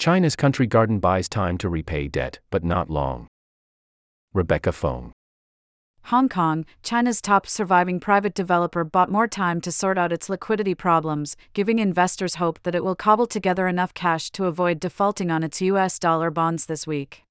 China's Country Garden buys time to repay debt, but not long. Rebecca Feng. Hong Kong, China's top surviving private developer, bought more time to sort out its liquidity problems, giving investors hope that it will cobble together enough cash to avoid defaulting on its US dollar bonds this week.